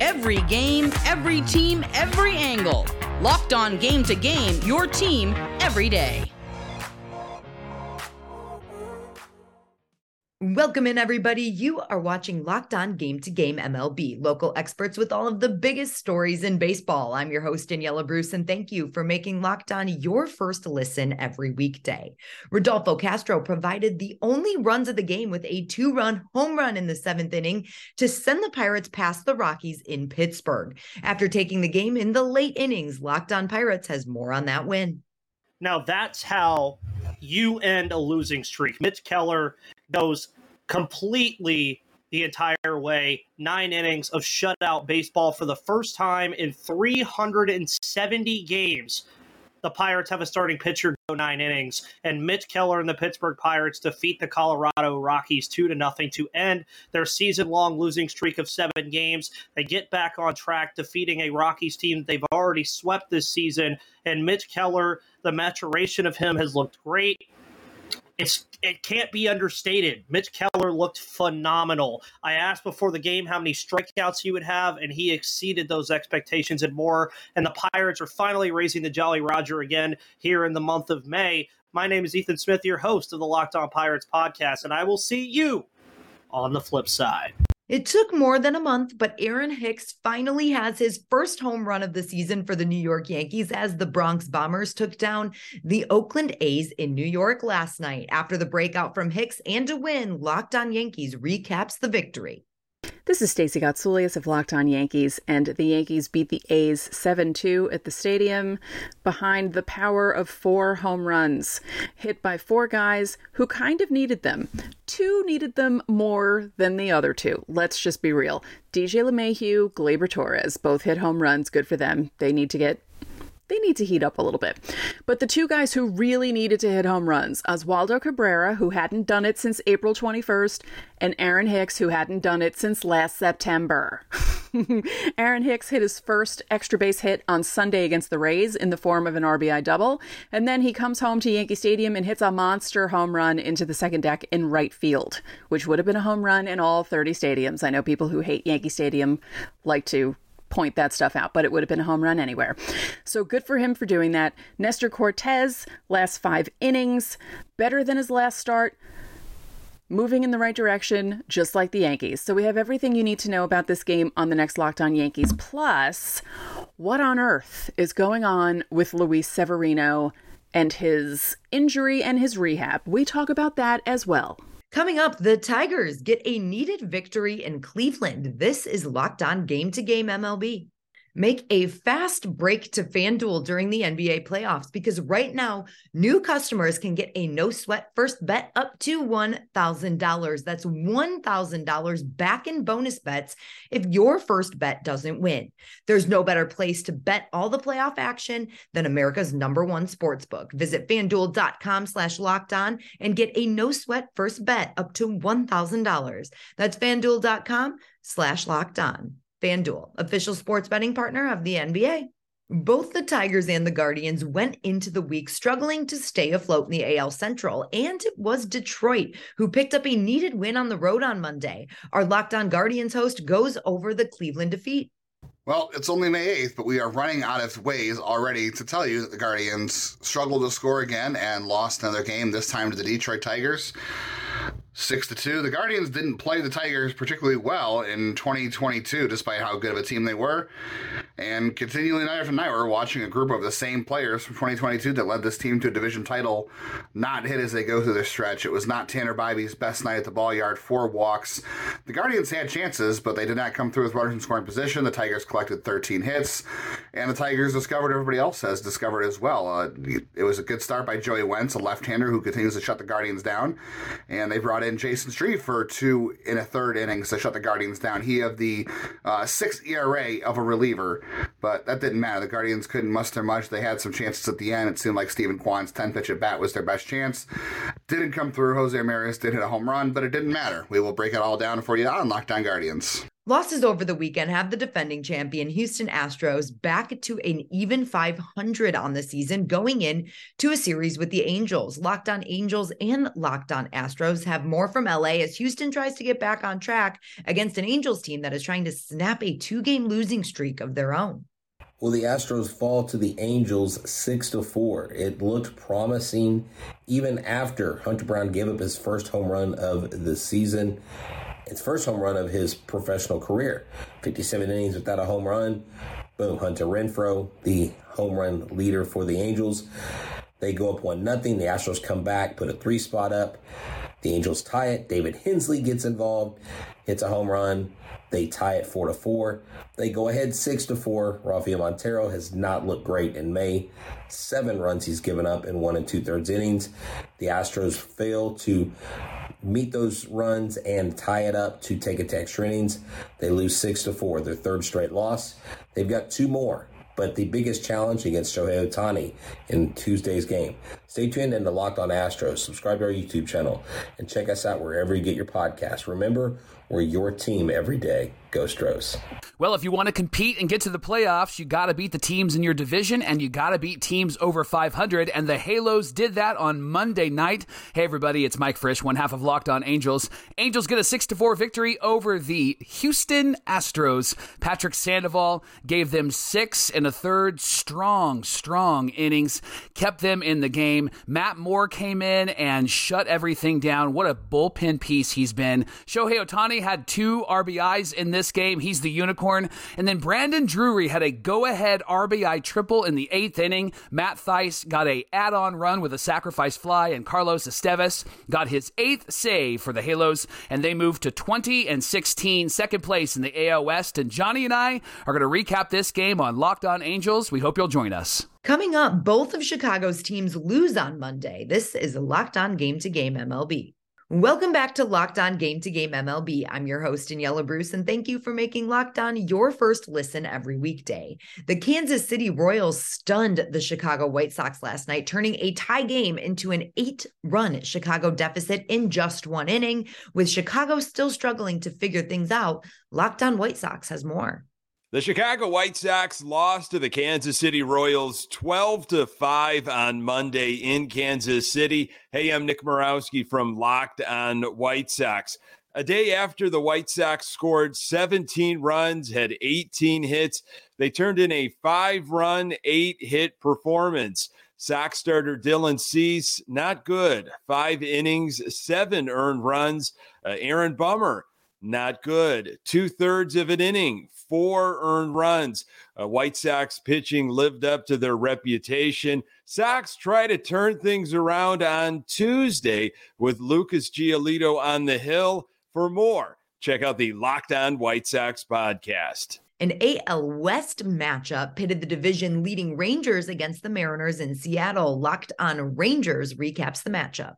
Every game, every team, every angle. Locked on game to game, your team every day. Welcome in, everybody. You are watching Locked On Game to Game MLB, local experts with all of the biggest stories in baseball. I'm your host, Daniella Bruce, and thank you for making Locked On your first listen every weekday. Rodolfo Castro provided the only runs of the game with a two run home run in the seventh inning to send the Pirates past the Rockies in Pittsburgh. After taking the game in the late innings, Locked On Pirates has more on that win. Now, that's how you end a losing streak. Mitch Keller goes completely the entire way. Nine innings of shutout baseball for the first time in 370 games. The Pirates have a starting pitcher go nine innings, and Mitch Keller and the Pittsburgh Pirates defeat the Colorado Rockies two to nothing to end their season-long losing streak of seven games. They get back on track, defeating a Rockies team they've already swept this season. And Mitch Keller, the maturation of him has looked great it's it can't be understated. Mitch Keller looked phenomenal. I asked before the game how many strikeouts he would have, and he exceeded those expectations and more. And the Pirates are finally raising the Jolly Roger again here in the month of May. My name is Ethan Smith, your host of the Locked On Pirates podcast, and I will see you on the flip side. It took more than a month, but Aaron Hicks finally has his first home run of the season for the New York Yankees as the Bronx Bombers took down the Oakland A's in New York last night. After the breakout from Hicks and a win, Locked On Yankees recaps the victory. This is Stacey Gotsoulias of Locked On Yankees, and the Yankees beat the A's 7 2 at the stadium behind the power of four home runs, hit by four guys who kind of needed them. Two needed them more than the other two. Let's just be real. DJ LeMahieu, Gleyber Torres both hit home runs. Good for them. They need to get they need to heat up a little bit. But the two guys who really needed to hit home runs Oswaldo Cabrera, who hadn't done it since April 21st, and Aaron Hicks, who hadn't done it since last September. Aaron Hicks hit his first extra base hit on Sunday against the Rays in the form of an RBI double, and then he comes home to Yankee Stadium and hits a monster home run into the second deck in right field, which would have been a home run in all 30 stadiums. I know people who hate Yankee Stadium like to point that stuff out, but it would have been a home run anywhere. So good for him for doing that. Nestor Cortes, last five innings, better than his last start. Moving in the right direction, just like the Yankees. So, we have everything you need to know about this game on the next Locked On Yankees. Plus, what on earth is going on with Luis Severino and his injury and his rehab? We talk about that as well. Coming up, the Tigers get a needed victory in Cleveland. This is Locked On Game to Game MLB. Make a fast break to FanDuel during the NBA playoffs because right now, new customers can get a no sweat first bet up to $1,000. That's $1,000 back in bonus bets if your first bet doesn't win. There's no better place to bet all the playoff action than America's number one sports book. Visit fanduel.com slash locked on and get a no sweat first bet up to $1,000. That's fanduel.com slash locked on. FanDuel, official sports betting partner of the NBA. Both the Tigers and the Guardians went into the week struggling to stay afloat in the AL Central, and it was Detroit who picked up a needed win on the road on Monday. Our Locked On Guardians host goes over the Cleveland defeat. Well, it's only May 8th, but we are running out of ways already to tell you that the Guardians struggled to score again and lost another game, this time to the Detroit Tigers six to two. The Guardians didn't play the Tigers particularly well in 2022, despite how good of a team they were. And continually night after night, we're watching a group of the same players from 2022 that led this team to a division title not hit as they go through this stretch. It was not Tanner Bibee's best night at the ball yard, four walks. The Guardians had chances, but they did not come through with runners in scoring position. The Tigers collected 13 hits, and the Tigers discovered everybody else has discovered as well. Uh, it was a good start by Joey Wentz, a left-hander who continues to shut the Guardians down, and they brought in Jason Street for two in a third innings to shut the Guardians down. He of the uh, sixth ERA of a reliever, but that didn't matter. The Guardians couldn't muster much. They had some chances at the end. It seemed like Steven Kwan's 10 pitch at bat was their best chance. Didn't come through. Jose Ramirez did hit a home run, but it didn't matter. We will break it all down for you on Locked On Guardians. Losses over the weekend have the defending champion Houston Astros back to an even 500 on the season going in to a series with the Angels. Locked on Angels and Locked on Astros have more from LA as Houston tries to get back on track against an Angels team that is trying to snap a two-game losing streak of their own. Well, the Astros fall to the Angels six to four. It looked promising even after Hunter Brown gave up his first home run of the season his first home run of his professional career. 57 innings without a home run. Boom, Hunter Renfroe, the home run leader for the Angels. They go up one nothing. The Astros come back, put a three spot up. The Angels tie it. David Hensley gets involved, hits a home run. They tie it four to four. They go ahead six to four. Rafael Montero has not looked great in May. Seven runs he's given up in one and two thirds innings. The Astros fail to meet those runs and tie it up to take it to extra innings. They lose six to four, their third straight loss. They've got two more, but the biggest challenge against Shohei Ohtani in Tuesday's game. Stay tuned into Locked On Astros. Subscribe to our YouTube channel and check us out wherever you get your podcast. Remember, we're your team every day. Go Stros. Well, if you want to compete and get to the playoffs, you got to beat the teams in your division and you got to beat teams over 500. And the Halos did that on Monday night. Hey, everybody, it's Mike Frisch, one half of Locked On Angels. Angels get a 6 4 victory over the Houston Astros. Patrick Sandoval gave them six and a third strong, strong innings, kept them in the game. Matt Moore came in and shut everything down. What a bullpen piece he's been. Shohei Had two RBIs in this game. He's the unicorn. And then Brandon Drury had a go-ahead RBI triple in the eighth inning. Matt Thaiss got a add-on run with a sacrifice fly, and Carlos Estevez got his eighth save for the Halos, and they moved to 20 and 16, second place in the AL West. And Johnny and I are going to recap this game on Locked On Angels. We hope you'll join us. Coming up, both of Chicago's teams lose on Monday. This is Locked On Game to Game MLB. Welcome back to Locked On Game to Game MLB. I'm your host, Daniella Bruce, and thank you for making Locked On your first listen every weekday. The Kansas City Royals stunned the Chicago White Sox last night, turning a tie game into an eight run Chicago deficit in just one inning. With Chicago still struggling to figure things out, Locked On White Sox has more. The Chicago White Sox lost to the Kansas City Royals 12 to 5 on Monday in Kansas City. Hey, I'm Nick Morawski from Locked on White Sox. A day after the White Sox scored 17 runs, had 18 hits, they turned in a five run, eight hit performance. Sox starter Dylan Cease, not good. Five innings, seven earned runs. Uh, Aaron Bummer, not good. Two thirds of an inning, four earned runs. Uh, White Sox pitching lived up to their reputation. Sox try to turn things around on Tuesday with Lucas Giolito on the hill. For more, check out the Locked On White Sox podcast. An AL West matchup pitted the division leading Rangers against the Mariners in Seattle. Locked on Rangers recaps the matchup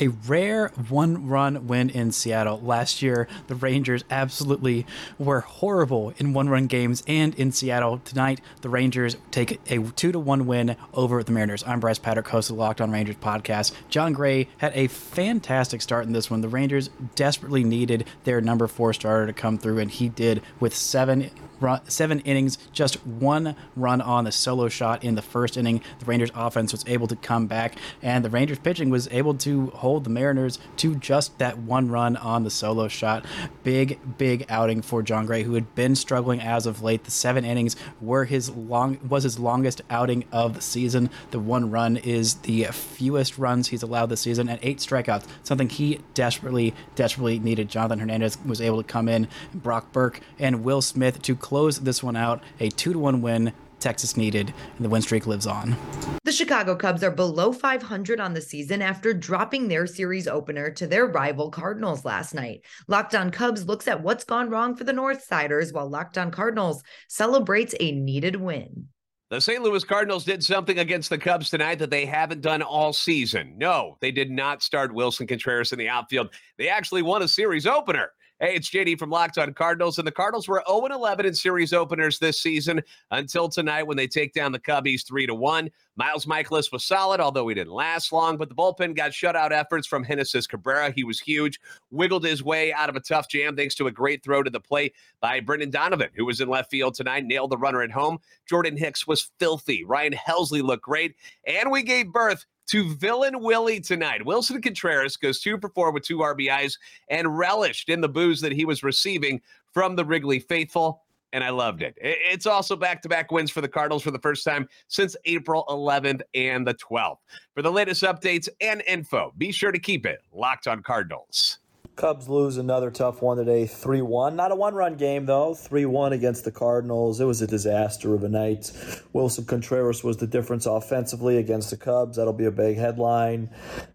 a rare one run win in Seattle. Last year, the Rangers absolutely were horrible in one run games and in Seattle. Tonight, the Rangers take a 2 to 1 win over the Mariners. I'm Bryce Patrick, host of the Locked On Rangers podcast. Jon Gray had a fantastic start in this one. The Rangers desperately needed their number four starter to come through, and he did with seven run, seven innings, just one run on the solo shot in the first inning. The Rangers offense was able to come back, and the Rangers pitching was able to hold the Mariners to just that one run on the solo shot. Big, big outing for Jon Gray, who had been struggling as of late. The seven innings were his long was his longest outing of the season. The one run is the fewest runs he's allowed this season, and eight strikeouts, something he desperately, desperately needed. Jonathan Hernandez was able to come in, Brock Burke and Will Smith to close this one out. A two to one win. Texas needed, and the win streak lives on. The Chicago Cubs are below 500 on the season after dropping their series opener to their rival Cardinals last night. Locked on Cubs looks at what's gone wrong for the Northsiders, while Locked on Cardinals celebrates a needed win. The St. Louis Cardinals did something against the Cubs tonight that they haven't done all season. No, they did not start Willson Contreras in the outfield. They actually won a series opener Hey, it's JD from Locked On Cardinals, and the Cardinals were 0 11 in series openers this season until tonight when they take down the Cubbies 3 to 1. Miles Mikolas was solid, although he didn't last long, but the bullpen got shutout efforts from Genesis Cabrera. He was huge, wiggled his way out of a tough jam thanks to a great throw to the plate by Brendan Donovan, who was in left field tonight, nailed the runner at home. Jordan Hicks was filthy. Ryan Helsley looked great, and we gave birth to Villain Willie tonight. Willson Contreras goes two for four with two RBIs and relished in the booze that he was receiving from the Wrigley faithful. And I loved it. It's also back to back wins for the Cardinals for the first time since April 11th and the 12th. For the latest updates and info, be sure to keep it locked on Cardinals. Cubs lose another tough one today, 3 1. Not a one run game, though. 3 1 against the Cardinals. It was a disaster of a night. Willson Contreras was the difference offensively against the Cubs. That'll be a big headline.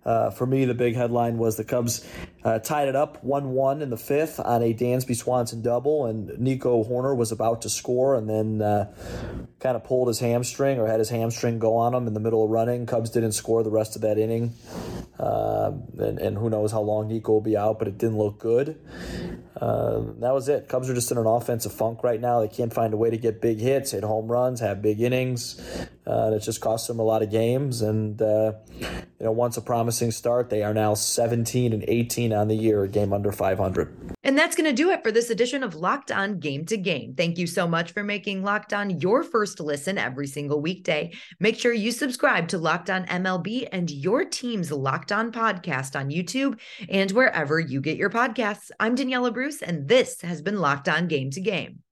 Uh, for me, the big headline was the Cubs uh, tied it up 1 1 in the fifth on a Dansby Swanson double, and Nico Hoerner was about to score and then uh, kind of pulled his hamstring or had his hamstring go on him in the middle of running. Cubs didn't score the rest of that inning. Uh, and, and who knows how long Nico will be out, but it didn't look good. Uh, that was it. Cubs are just in an offensive funk right now. They can't find a way to get big hits, hit home runs, have big innings. Uh, it just costs them a lot of games. And uh, you know, once a promising start, they are now 17 and 18 on the year, a game under 500. And that's going to do it for this edition of Locked On Game to Game. Thank you so much for making Locked On your first listen every single weekday. Make sure you subscribe to Locked On MLB and your team's Locked On podcast on YouTube and wherever you get your podcasts. I'm Daniella Bruce, and this has been Locked On Game to Game.